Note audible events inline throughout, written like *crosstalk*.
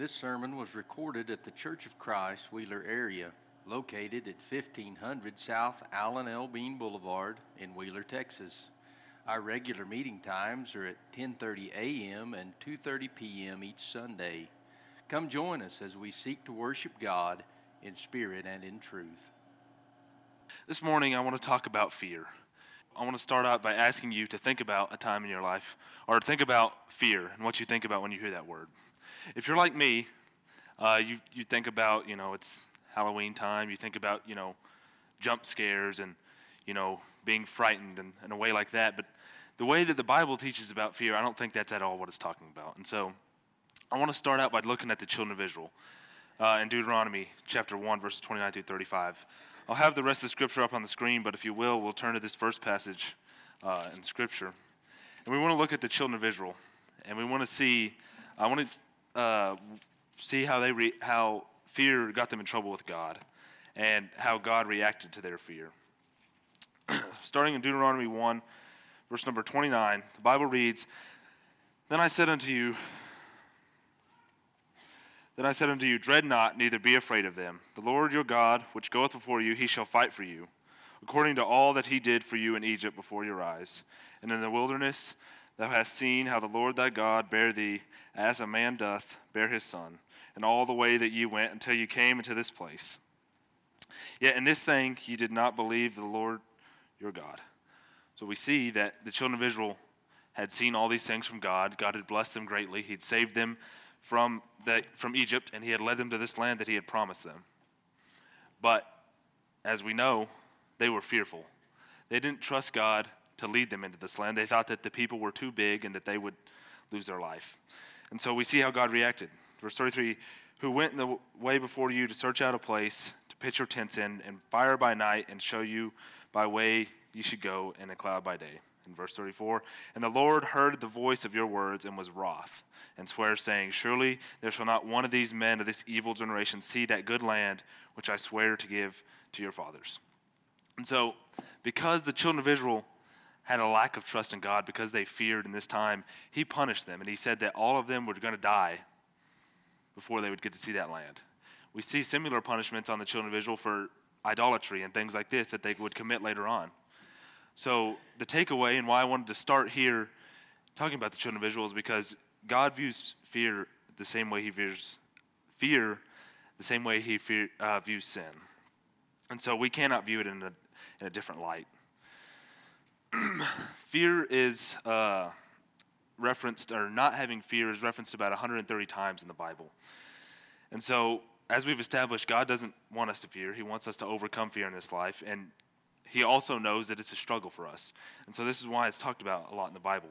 This sermon was recorded at the Church of Christ, Wheeler area, located at 1500 South Alan L. Bean Boulevard in Wheeler, Texas. Our regular meeting times are at 10:30 a.m. and 2:30 p.m. each Sunday. Come join us as we seek to worship God in spirit and in truth. This morning, I want to talk about fear. I want to start out by asking you to think about a time in your life, or to think about fear and what you think about when you hear that word. If you're like me, uh, you, you think about, you know, it's Halloween time, you think about, you know, jump scares and, you know, being frightened and, in a way like that. But the way that the Bible teaches about fear, I don't think that's at all what it's talking about. And so I want to start out by looking at the children of Israel uh, in Deuteronomy chapter 1, verses 29 through 35. I'll have the rest of the scripture up on the screen, but if you will, we'll turn to this first passage uh, in scripture. And we want to look at the children of Israel, and we want to see, I want to uh, see how they re- how fear got them in trouble with God, and how God reacted to their fear. *clears throat* Starting in Deuteronomy 1, verse number 29, the Bible reads, Then I said unto you, then I said unto you, Dread not, neither be afraid of them. The Lord your God, which goeth before you, he shall fight for you, according to all that he did for you in Egypt before your eyes. And in the wilderness thou hast seen how the Lord thy God bare thee, as a man doth bear his son, and all the way that ye went until you came into this place. Yet in this thing ye did not believe the Lord your God. So we see that the children of Israel had seen all these things from God. God had blessed them greatly. He'd saved them from, the, from Egypt, and he had led them to this land that he had promised them. But as we know, they were fearful. They didn't trust God to lead them into this land. They thought that the people were too big and that they would lose their life. And so we see how God reacted. Verse 33 Who went in the way before you to search out a place to pitch your tents in, and fire by night, and show you by way you should go, and a cloud by day. In verse 34 And the Lord heard the voice of your words and was wroth and swear, saying, Surely there shall not one of these men of this evil generation see that good land which I swear to give to your fathers. And so, because the children of Israel had a lack of trust in God, because they feared in this time, he punished them. And he said that all of them were going to die before they would get to see that land. We see similar punishments on the children of Israel for idolatry and things like this that they would commit later on. So, the takeaway and why I wanted to start here talking about the children of Israel is because God views fear the same way he views fear, the same way he fear, uh, views sin. And so we cannot view it in a, in a different light. *clears throat* fear is uh, referenced, or not having fear is referenced about 130 times in the Bible. And so, as we've established, God doesn't want us to fear. He wants us to overcome fear in this life. And He also knows that it's a struggle for us. And so, this is why it's talked about a lot in the Bible.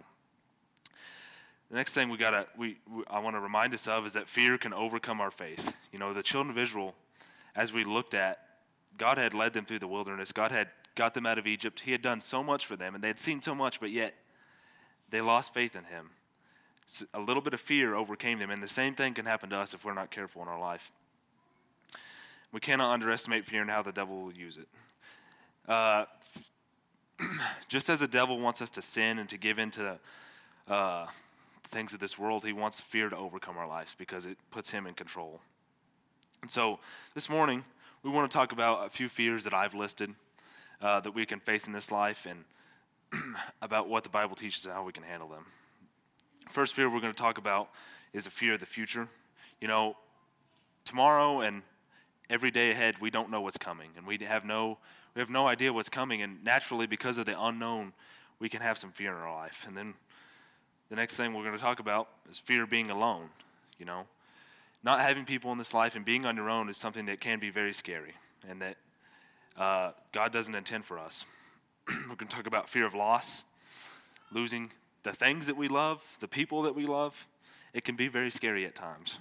The next thing we gotta we, we I want to remind us of is that fear can overcome our faith. You know, the children of Israel, as we looked at, God had led them through the wilderness. God had got them out of Egypt. He had done so much for them, and they had seen so much, but yet they lost faith in Him. A little bit of fear overcame them, and the same thing can happen to us if we're not careful in our life. We cannot underestimate fear and how the devil will use it. Uh, *clears throat* just as the devil wants us to sin and to give into uh, things of this world, he wants fear to overcome our lives because it puts him in control. And so this morning, we want to talk about a few fears that I've listed uh, that we can face in this life and *clears throat* about what the Bible teaches and how we can handle them. First fear we're going to talk about is a fear of the future. You know, tomorrow and every day ahead, we don't know what's coming, and we have no we have no idea what's coming. And naturally, because of the unknown, we can have some fear in our life. And then the next thing we're going to talk about is fear of being alone. You know, not having people in this life and being on your own is something that can be very scary and that uh, God doesn't intend for us. *clears throat* we're going to talk about fear of loss, losing the things that we love, the people that we love. It can be very scary at times.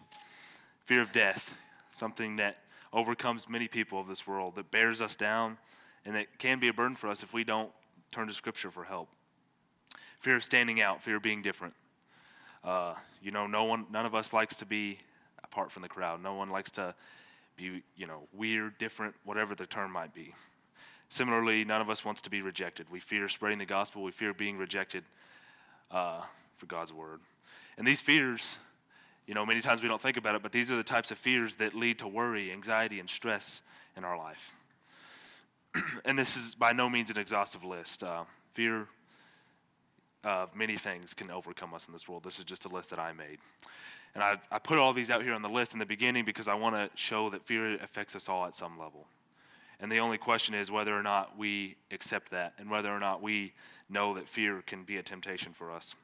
Fear of death, something that overcomes many people of this world, that bears us down, and that can be a burden for us if we don't turn to Scripture for help fear of standing out, fear of being different. Uh, you know, no one, none of us likes to be apart from the crowd. No one likes to be, you know, weird, different, whatever the term might be. Similarly, none of us wants to be rejected. We fear spreading the gospel. We fear being rejected uh, for God's word. And these fears, You know, many times we don't think about it, but these are the types of fears that lead to worry, anxiety, and stress in our life. *clears throat* and this is by no means an exhaustive list. Uh, fear of many things can overcome us in this world. This is just a list that I made. And I, I put all these out here on the list in the beginning because I want to show that fear affects us all at some level. And the only question is whether or not we accept that and whether or not we know that fear can be a temptation for us.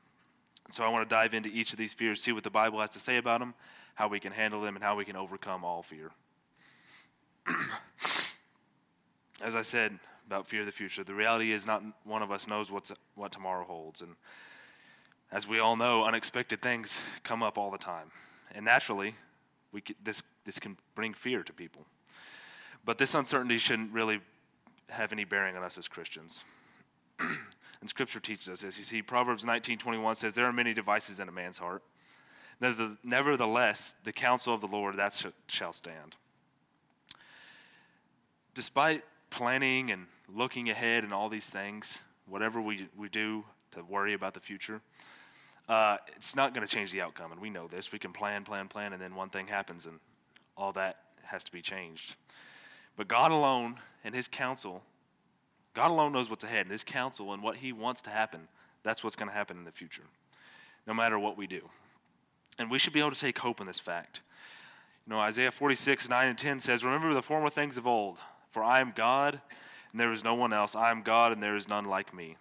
So I want to dive into each of these fears, see what the Bible has to say about them, how we can handle them, and how we can overcome all fear. *clears throat* As I said about fear of the future, the reality is not one of us knows what's, what tomorrow holds. And as we all know, unexpected things come up all the time. And naturally, we this, this can bring fear to people. But this uncertainty shouldn't really have any bearing on us as Christians. *clears throat* and Scripture teaches us this. You see, Proverbs 19:21 says, "There are many devices in a man's heart. Nevertheless, the counsel of the Lord that sh- shall stand." Despite planning and looking ahead and all these things, whatever we, we do to worry about the future, uh, it's not going to change the outcome. And we know this. We can plan, plan, plan, and then one thing happens, and all that has to be changed. But God alone and His counsel, God alone knows what's ahead, and His counsel and what He wants to happen, that's what's going to happen in the future, no matter what we do. And we should be able to take hope in this fact. You know, Isaiah 46, 9 and 10 says, Remember the former things of old, for I am God, and there is no one else. I am God, and there is none like me.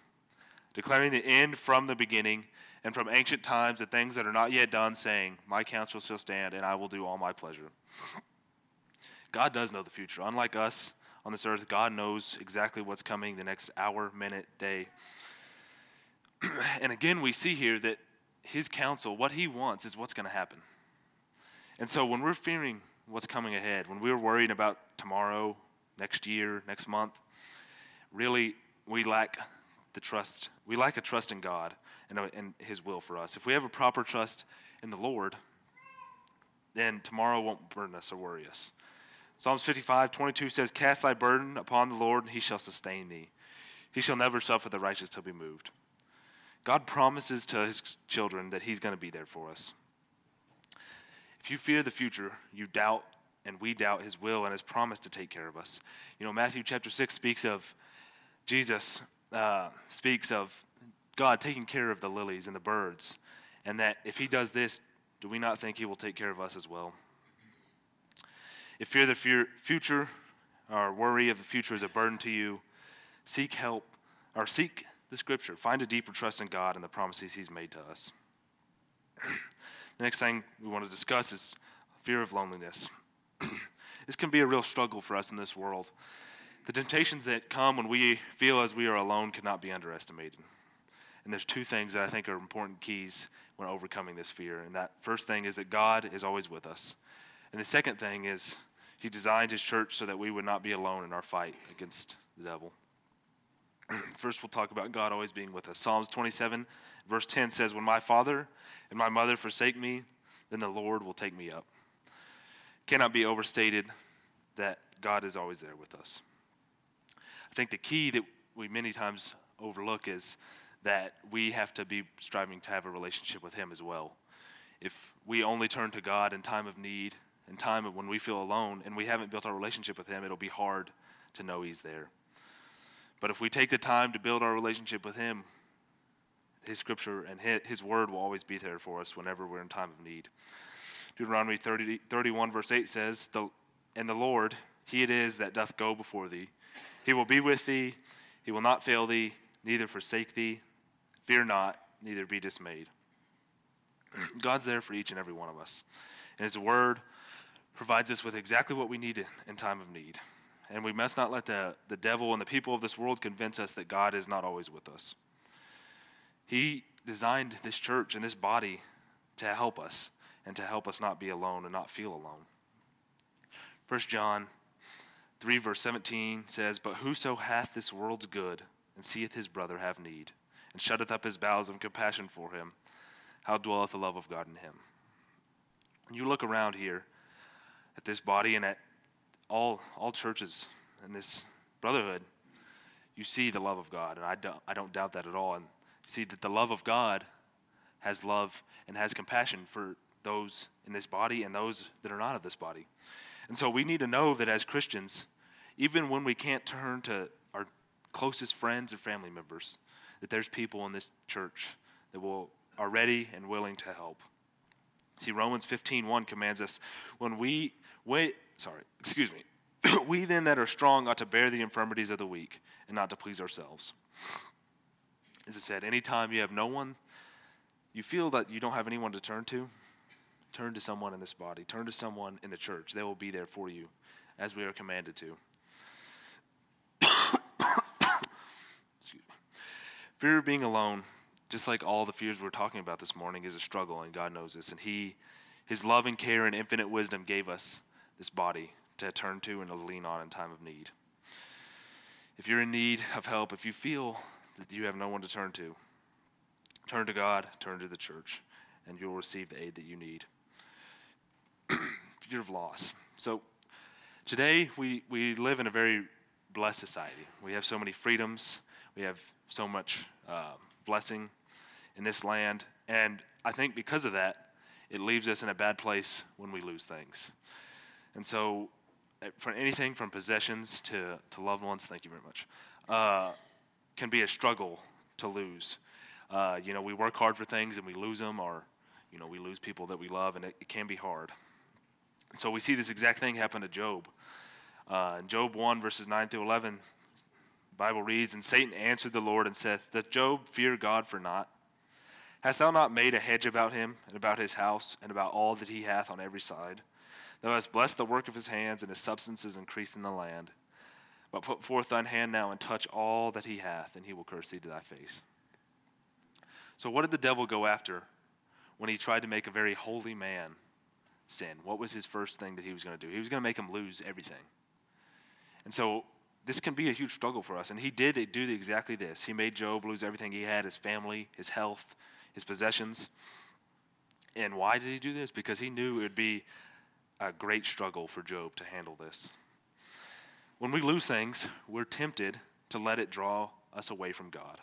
Declaring the end from the beginning, and from ancient times the things that are not yet done, saying, My counsel shall stand, and I will do all my pleasure. God does know the future. Unlike us on this earth, God knows exactly what's coming the next hour, minute, day. *clears throat* and again, we see here that his counsel, what he wants, is what's going to happen. And so when we're fearing what's coming ahead, when we're worrying about tomorrow, next year, next month, really we lack the trust. We lack a trust in God and, and his will for us. If we have a proper trust in the Lord, then tomorrow won't burden us or worry us. Psalms 55, 22 says, Cast thy burden upon the Lord, and he shall sustain thee. He shall never suffer the righteous to be moved. God promises to his children that he's going to be there for us. If you fear the future, you doubt and we doubt his will and his promise to take care of us. You know, Matthew chapter 6 speaks of Jesus, uh, speaks of God taking care of the lilies and the birds, and that if he does this, do we not think he will take care of us as well? If fear of the fear, future or worry of the future is a burden to you, seek help or seek the scripture. Find a deeper trust in God and the promises He's made to us. the next thing we want to discuss is fear of loneliness. *clears throat* this can be a real struggle for us in this world. The temptations that come when we feel as we are alone cannot be underestimated. And there's two things that I think are important keys when overcoming this fear. And that first thing is that God is always with us. And the second thing is, he designed his church so that we would not be alone in our fight against the devil. *clears throat* First, we'll talk about God always being with us. Psalms 27, verse 10 says, When my father and my mother forsake me, then the Lord will take me up. Cannot be overstated that God is always there with us. I think the key that we many times overlook is that we have to be striving to have a relationship with Him as well. If we only turn to God in time of need, in time when we feel alone and we haven't built our relationship with Him, it'll be hard to know He's there. But if we take the time to build our relationship with Him, His Scripture and His Word will always be there for us whenever we're in time of need. Deuteronomy 30, 31, verse 8 says, And the Lord, He it is that doth go before thee. He will be with thee, He will not fail thee, neither forsake thee. Fear not, neither be dismayed. God's there for each and every one of us. And His Word provides us with exactly what we need in time of need. And we must not let the, the devil and the people of this world convince us that God is not always with us. He designed this church and this body to help us and to help us not be alone and not feel alone. 1 John 3, verse 17 says, But whoso hath this world's good and seeth his brother have need, and shutteth up his bowels of compassion for him, how dwelleth the love of God in him? When you look around here, at this body and at all, all churches and this brotherhood, you see the love of God. And I don't, I don't doubt that at all. And see that the love of God has love and has compassion for those in this body and those that are not of this body. And so we need to know that as Christians, even when we can't turn to our closest friends or family members, that there's people in this church that will are ready and willing to help. See, Romans 15:1 commands us when we wait, sorry, excuse me. *coughs* we then that are strong ought to bear the infirmities of the weak and not to please ourselves. As I said, anytime you have no one, you feel that you don't have anyone to turn to, turn to someone in this body, turn to someone in the church. They will be there for you as we are commanded to. Fear of being alone, just like all the fears we're talking about this morning, is a struggle, and God knows this. And He, His love and care and infinite wisdom gave us this body to turn to and to lean on in time of need. If you're in need of help, if you feel that you have no one to turn to, turn to God, turn to the church, and you'll receive the aid that you need. *clears throat* Fear of loss. So today we, we live in a very blessed society. We have so many freedoms. We have so much uh, blessing in this land. And I think because of that, it leaves us in a bad place when we lose things. And so, eh, for anything from possessions to, to loved ones, thank you very much, uh, can be a struggle to lose. Uh, you know, we work hard for things and we lose them, or, you know, we lose people that we love, and it, it can be hard. And so we see this exact thing happen to Job. Uh, in Job 1, verses 9 through 11, Bible reads, And Satan answered the Lord and saith, Doth Job fear God for naught? Hast thou not made a hedge about him, and about his house, and about all that he hath on every side? Thou hast blessed the work of his hands, and his substance is increased in the land. But put forth thine hand now and touch all that he hath, and he will curse thee to thy face. So, what did the devil go after when he tried to make a very holy man sin? What was his first thing that he was going to do? He was going to make him lose everything. And so, this can be a huge struggle for us. And he did do exactly this. He made Job lose everything he had his family, his health, his possessions. And why did he do this? Because he knew it would be a great struggle for Job to handle this. When we lose things, we're tempted to let it draw us away from God.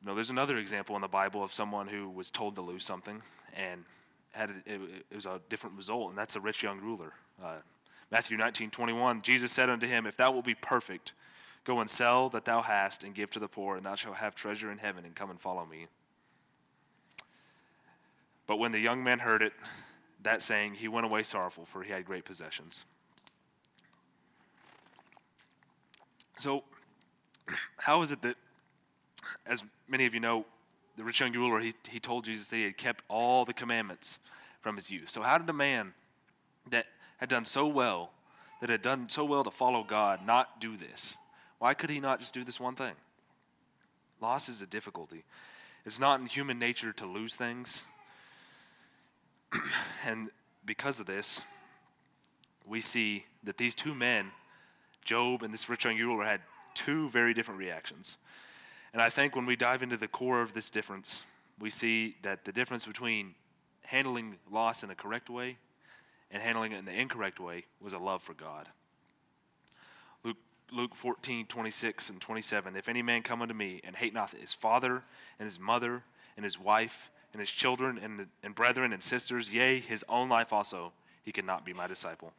You know, there's another example in the Bible of someone who was told to lose something and had a, it, it, was a different result, and that's a rich young ruler. Uh, Matthew 19, 21, Jesus said unto him, If thou wilt be perfect, go and sell that thou hast and give to the poor, and thou shalt have treasure in heaven, and come and follow me. But when the young man heard it, that saying, he went away sorrowful, for he had great possessions. So, *clears throat* how is it that, as many of you know, the rich young ruler, he, he told Jesus that he had kept all the commandments from his youth. So, how did a man that had done so well, that had done so well to follow God, not do this? Why could he not just do this one thing? Loss is a difficulty. It's not in human nature to lose things. *clears throat* and because of this, we see that these two men, Job and this rich young ruler, had two very different reactions. And I think when we dive into the core of this difference, we see that the difference between handling loss in a correct way and handling it in the incorrect way was a love for God. Luke, Luke 14, 26 and 27. If any man come unto me and hate not his father and his mother and his wife and his children and, and brethren and sisters, yea, his own life also, he cannot be my disciple.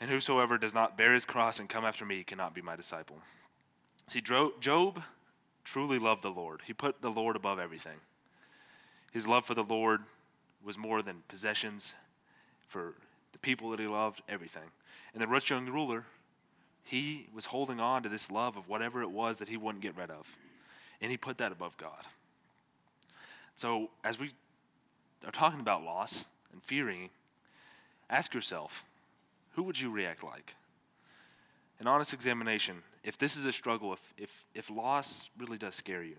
And whosoever does not bear his cross and come after me cannot be my disciple. See, Job truly loved the Lord. He put the Lord above everything. His love for the Lord was more than possessions, for people that he loved, everything. And the rich young ruler, he was holding on to this love of whatever it was that he wouldn't get rid of. And he put that above God. So, as we are talking about loss and fearing, ask yourself who would you react like? An honest examination. If this is a struggle, if, if, if loss really does scare you,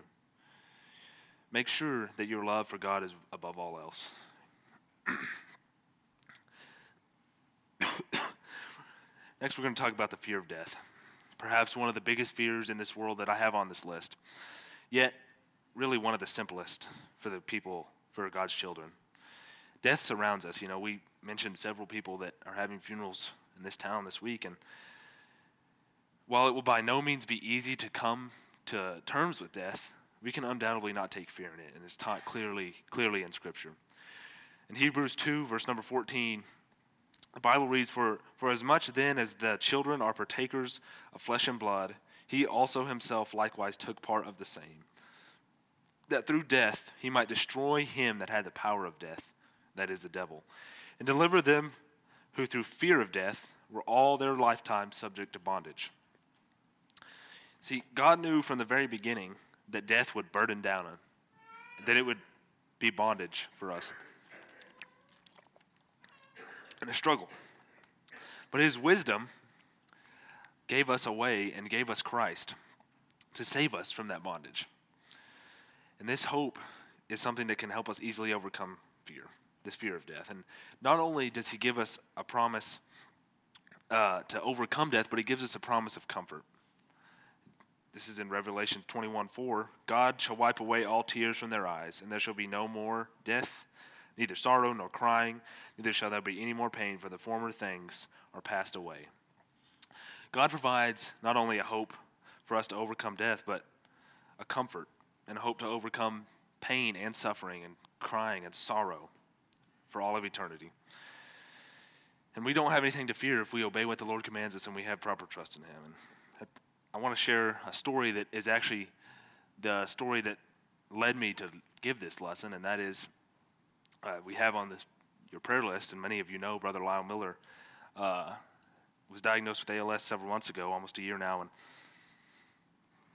make sure that your love for God is above all else. *clears throat* *coughs* Next, we're going to talk about the fear of death. Perhaps one of the biggest fears in this world that I have on this list, yet, really one of the simplest for the people, for God's children. Death surrounds us. You know, we mentioned several people that are having funerals in this town this week, and while it will by no means be easy to come to terms with death, we can undoubtedly not take fear in it, and it's taught clearly, clearly in Scripture. In Hebrews 2, verse number 14, the Bible reads, For, for as much then as the children are partakers of flesh and blood, he also himself likewise took part of the same, that through death he might destroy him that had the power of death, that is the devil, and deliver them who through fear of death were all their lifetime subject to bondage. See, God knew from the very beginning that death would burden down that it would be bondage for us and a struggle. But his wisdom gave us a way and gave us Christ to save us from that bondage. And this hope is something that can help us easily overcome fear, this fear of death. And not only does he give us a promise uh, to overcome death, but he gives us a promise of comfort. This is in Revelation 21 4. God shall wipe away all tears from their eyes, and there shall be no more death, neither sorrow nor crying, neither shall there be any more pain, for the former things are passed away. God provides not only a hope for us to overcome death, but a comfort and a hope to overcome pain and suffering and crying and sorrow for all of eternity. And we don't have anything to fear if we obey what the Lord commands us and we have proper trust in Him. And I want to share a story that is actually the story that led me to give this lesson, and that is uh, we have on this your prayer list, and many of you know Brother Lyle Miller uh, was diagnosed with ALS several months ago, almost a year now, and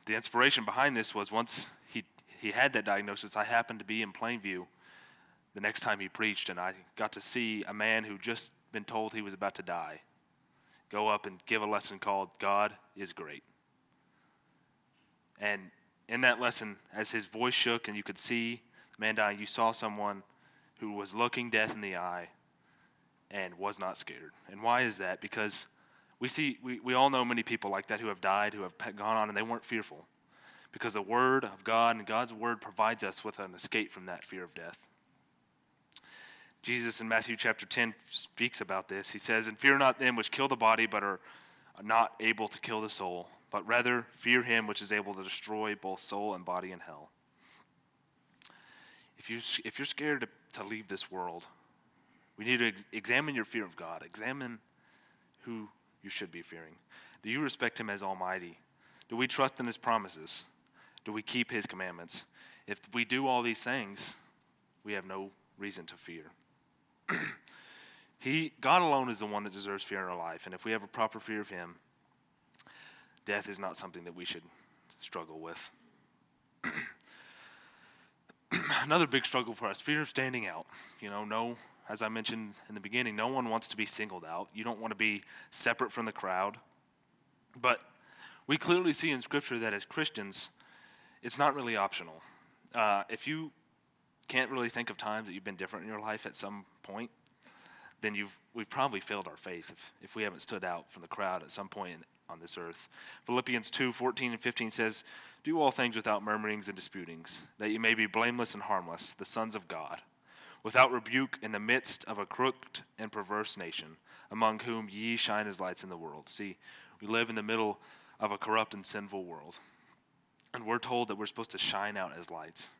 the inspiration behind this was once he he had that diagnosis, I happened to be in Plainview the next time he preached, and I got to see a man who just been told he was about to die go up and give a lesson called God is Great. And in that lesson, as his voice shook and you could see the man dying, you saw someone who was looking death in the eye and was not scared. And why is that? Because we see we, we all know many people like that who have died, who have gone on and they weren't fearful. Because the word of God and God's word provides us with an escape from that fear of death. Jesus in Matthew chapter 10 speaks about this. He says, And fear not them which kill the body, but are not able to kill the soul, but rather fear him which is able to destroy both soul and body in hell. If, you, if you're scared to, leave this world, we need to ex- examine your fear of God. Examine who you should be fearing. Do you respect him as Almighty? Do we trust in his promises? Do we keep his commandments? If we do all these things, we have no reason to fear. *clears throat* he, God alone is the one that deserves fear in our life. And if we have a proper fear of Him, death is not something that we should struggle with. *clears throat* Another big struggle for us fear of standing out. You know, no, as I mentioned in the beginning, no one wants to be singled out. You don't want to be separate from the crowd. But we clearly see in Scripture that as Christians, it's not really optional. Uh, if you can't really think of times that you've been different in your life at some point, then you've we've probably failed our faith if, if we haven't stood out from the crowd at some point on this earth. Philippians 2 14 and 15 says, Do all things without murmurings and disputings, that you may be blameless and harmless, the sons of God, without rebuke in the midst of a crooked and perverse nation, among whom ye shine as lights in the world. See, we live in the middle of a corrupt and sinful world. And we're told that we're supposed to shine out as lights.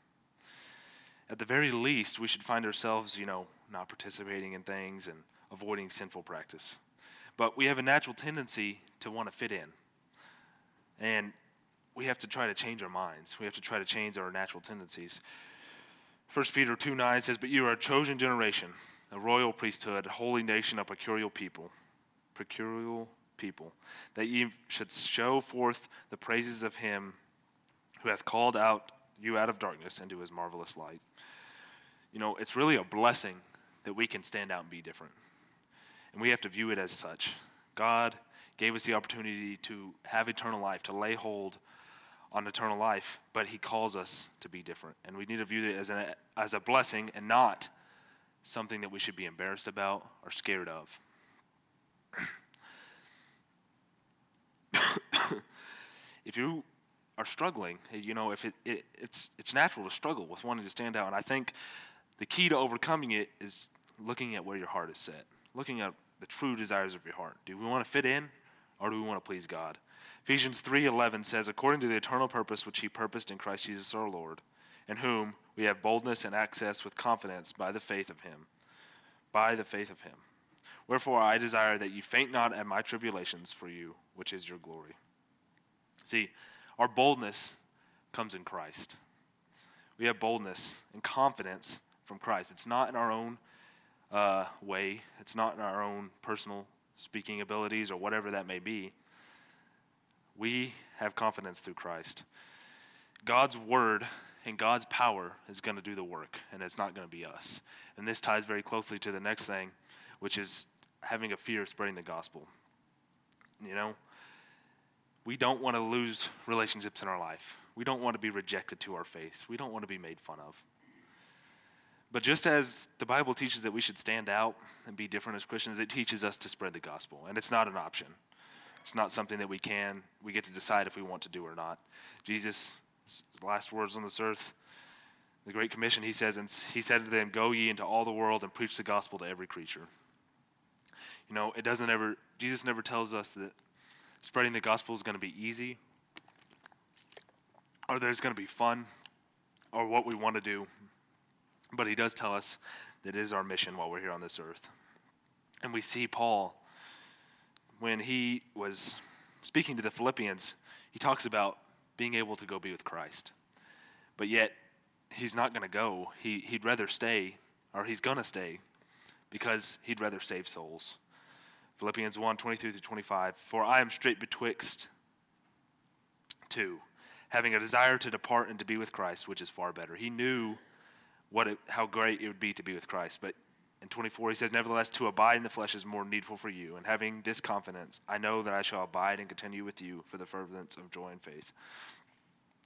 At the very least, we should find ourselves, you know, not participating in things and avoiding sinful practice. But we have a natural tendency to want to fit in. And we have to try to change our minds. We have to try to change our natural tendencies. 1 Peter 2 9 says, But you are a chosen generation, a royal priesthood, a holy nation, a peculiar people. Peculiar people, that ye should show forth the praises of him who hath called out you out of darkness into his marvelous light. You know, it's really a blessing that we can stand out and be different. And we have to view it as such. God gave us the opportunity to have eternal life, to lay hold on eternal life, but He calls us to be different. And we need to view it as a, as a blessing and not something that we should be embarrassed about or scared of. *coughs* if you are struggling, you know, if it, it, it's, it's natural to struggle with wanting to stand out. And I think the key to overcoming it is looking at where your heart is set, looking at the true desires of your heart. Do we want to fit in or do we want to please God? Ephesians 3:11 says, "According to the eternal purpose which he purposed in Christ Jesus our Lord, in whom we have boldness and access with confidence by the faith of him." by the faith of him. Wherefore I desire that you faint not at my tribulations for you, which is your glory. See, our boldness comes in Christ. We have boldness and confidence from Christ. It's not in our own uh, way, it's not in our own personal speaking abilities or whatever that may be. We have confidence through Christ. God's word and God's power is going to do the work, and it's not going to be us. And this ties very closely to the next thing, which is having a fear of spreading the gospel. You know, we don't want to lose relationships in our life. We don't want to be rejected to our face. We don't want to be made fun of. But just as the Bible teaches that we should stand out and be different as Christians, it teaches us to spread the gospel. And it's not an option. It's not something that we can, we get to decide if we want to do or not. Jesus, last words on this earth, the Great Commission, he says, and he said to them, Go ye into all the world and preach the gospel to every creature. You know, it doesn't ever, Jesus never tells us that spreading the gospel is going to be easy or there's going to be fun or what we want to do. But he does tell us that it is our mission while we're here on this earth. And we see Paul, when he was speaking to the Philippians, he talks about being able to go be with Christ. But yet, he's not going to go. He, he'd rather stay, or he's going to stay, because he'd rather save souls. Philippians 1 23 through 25. For I am straight betwixt two, having a desire to depart and to be with Christ, which is far better. He knew what it, how great it would be to be with Christ. But in 24, he says, Nevertheless, to abide in the flesh is more needful for you. And having this confidence, I know that I shall abide and continue with you for the furtherance of joy and faith.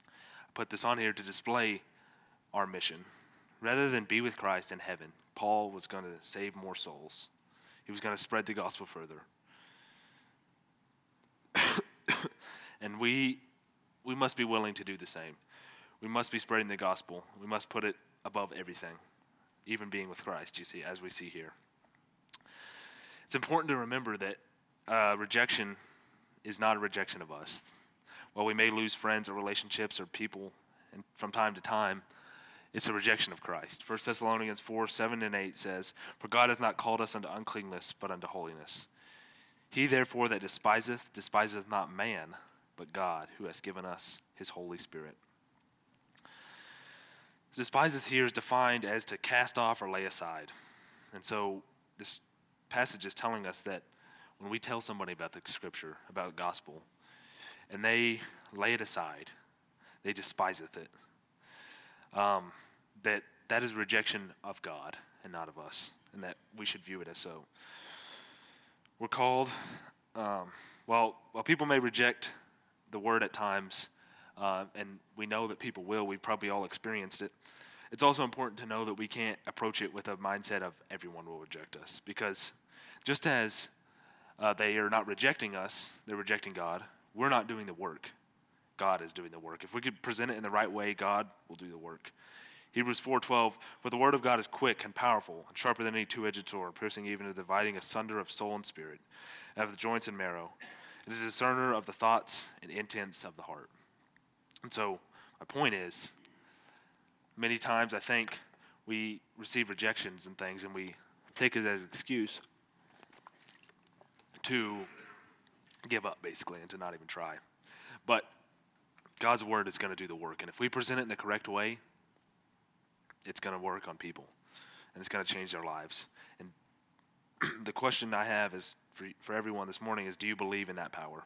I put this on here to display our mission. Rather than be with Christ in heaven, Paul was going to save more souls. He was going to spread the gospel further. *coughs* and we, we must be willing to do the same. We must be spreading the gospel. We must put it above everything, even being with Christ, you see, as we see here. It's important to remember that uh, rejection is not a rejection of us. While we may lose friends or relationships or people and from time to time, it's a rejection of Christ. 1 Thessalonians 4 7 and 8 says, For God hath not called us unto uncleanness, but unto holiness. He therefore that despiseth, despiseth not man, but God, who has given us his Holy Spirit. Despiseth here is defined as to cast off or lay aside. And so this passage is telling us that when we tell somebody about the scripture, about the gospel, and they lay it aside, they despiseth it. Um, that that is rejection of God and not of us, and that we should view it as so. We're called, um, well, while people may reject the word at times, uh, and we know that people will, we've probably all experienced it. It's also important to know that we can't approach it with a mindset of everyone will reject us, because just as uh, they are not rejecting us, they're rejecting God, we're not doing the work. God is doing the work. If we could present it in the right way, God will do the work. Hebrews 4:12 For the word of God is quick and powerful and sharper than any two-edged sword piercing even to dividing asunder of soul and spirit and of the joints and marrow it is a discerner of the thoughts and intents of the heart and so my point is many times I think we receive rejections and things and we take it as an excuse to give up basically and to not even try but God's word is going to do the work and if we present it in the correct way it's going to work on people and it's going to change their lives. And *clears throat* the question I have is for, for everyone this morning is do you believe in that power?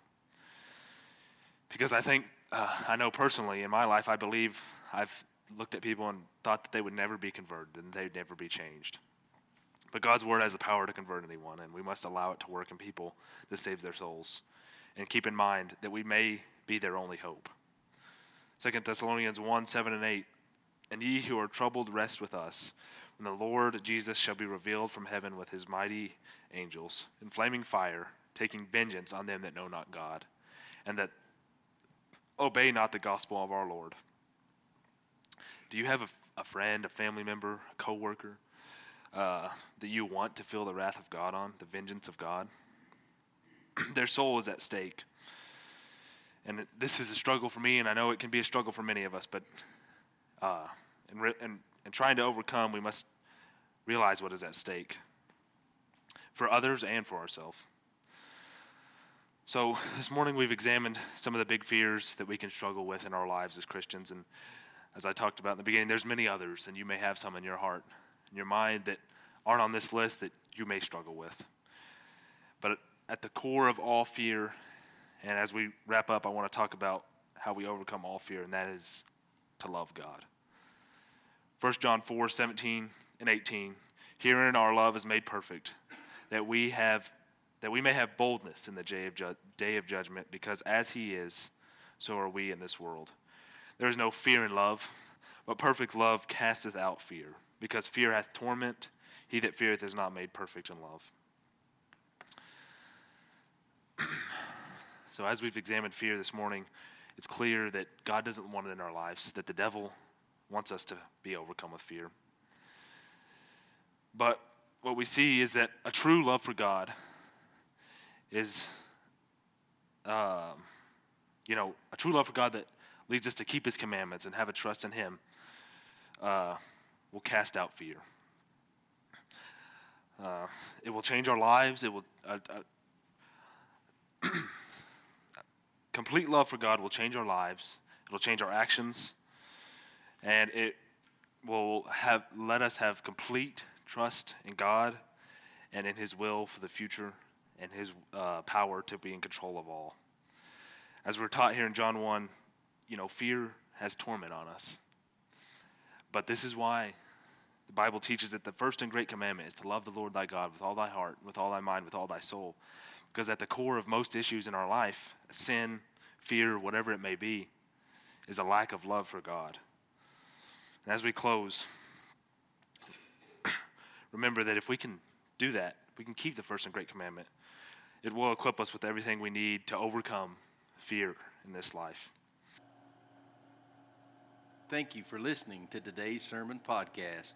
Because I think, uh, I know personally in my life, I believe I've looked at people and thought that they would never be converted and they'd never be changed. But God's word has the power to convert anyone, and we must allow it to work in people that saves their souls. And keep in mind that we may be their only hope. 2 Thessalonians 1 7 and 8 and ye who are troubled, rest with us. When the Lord Jesus shall be revealed from heaven with his mighty angels in flaming fire, taking vengeance on them that know not God, and that obey not the gospel of our Lord. Do you have a, a friend, a family member, a coworker uh, that you want to feel the wrath of God on, the vengeance of God? *clears throat* Their soul is at stake. And this is a struggle for me, and I know it can be a struggle for many of us, but uh, and, re- and, and trying to overcome, we must realize what is at stake. for others and for ourselves. So, this morning we've examined some of the big fears that we can struggle with in our lives as Christians. And as I talked about in the beginning, there's many others, and you may have some in your heart, in your mind that aren't on this list that you may struggle with. But at the core of all fear, and as we wrap up, I want to talk about how we overcome all fear, and that is to love God. 1 John 4 17 and 18. Herein our love is made perfect, that we have that we may have boldness in the day of, ju- day of judgment, because as he is, so are we in this world. There is no fear in love, but perfect love casteth out fear, because fear hath torment. He that feareth is not made perfect in love. *clears throat* so, as we've examined fear this morning, it's clear that God doesn't want it in our lives, that the devil wants us to be overcome with fear. But what we see is that a true love for God is, um, you know, a true love for God that leads us to keep His commandments and have a trust in Him uh, will cast out fear. Uh, it will change our lives. It will. Uh, uh *clears throat* complete love for God will change our lives. It'll change our actions, and it will have let us have complete trust in God and in His will for the future and His uh, power to be in control of all. As we're taught here in John 1, you know, fear has torment on us. But this is why the Bible teaches that the first and great commandment is to love the Lord thy God with all thy heart, with all thy mind, with all thy soul. Because at the core of most issues in our life, sin, fear, whatever it may be, is a lack of love for God. And as we close, *clears throat* remember that if we can do that, we can keep the first and great commandment, it will equip us with everything we need to overcome fear in this life. Thank you for listening to today's sermon podcast.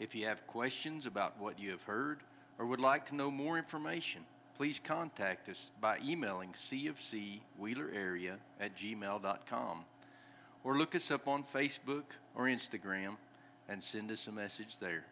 If you have questions about what you have heard or would like to know more information, please contact us by emailing cfcwheelerarea at gmail.com or look us up on Facebook or Instagram and send us a message there.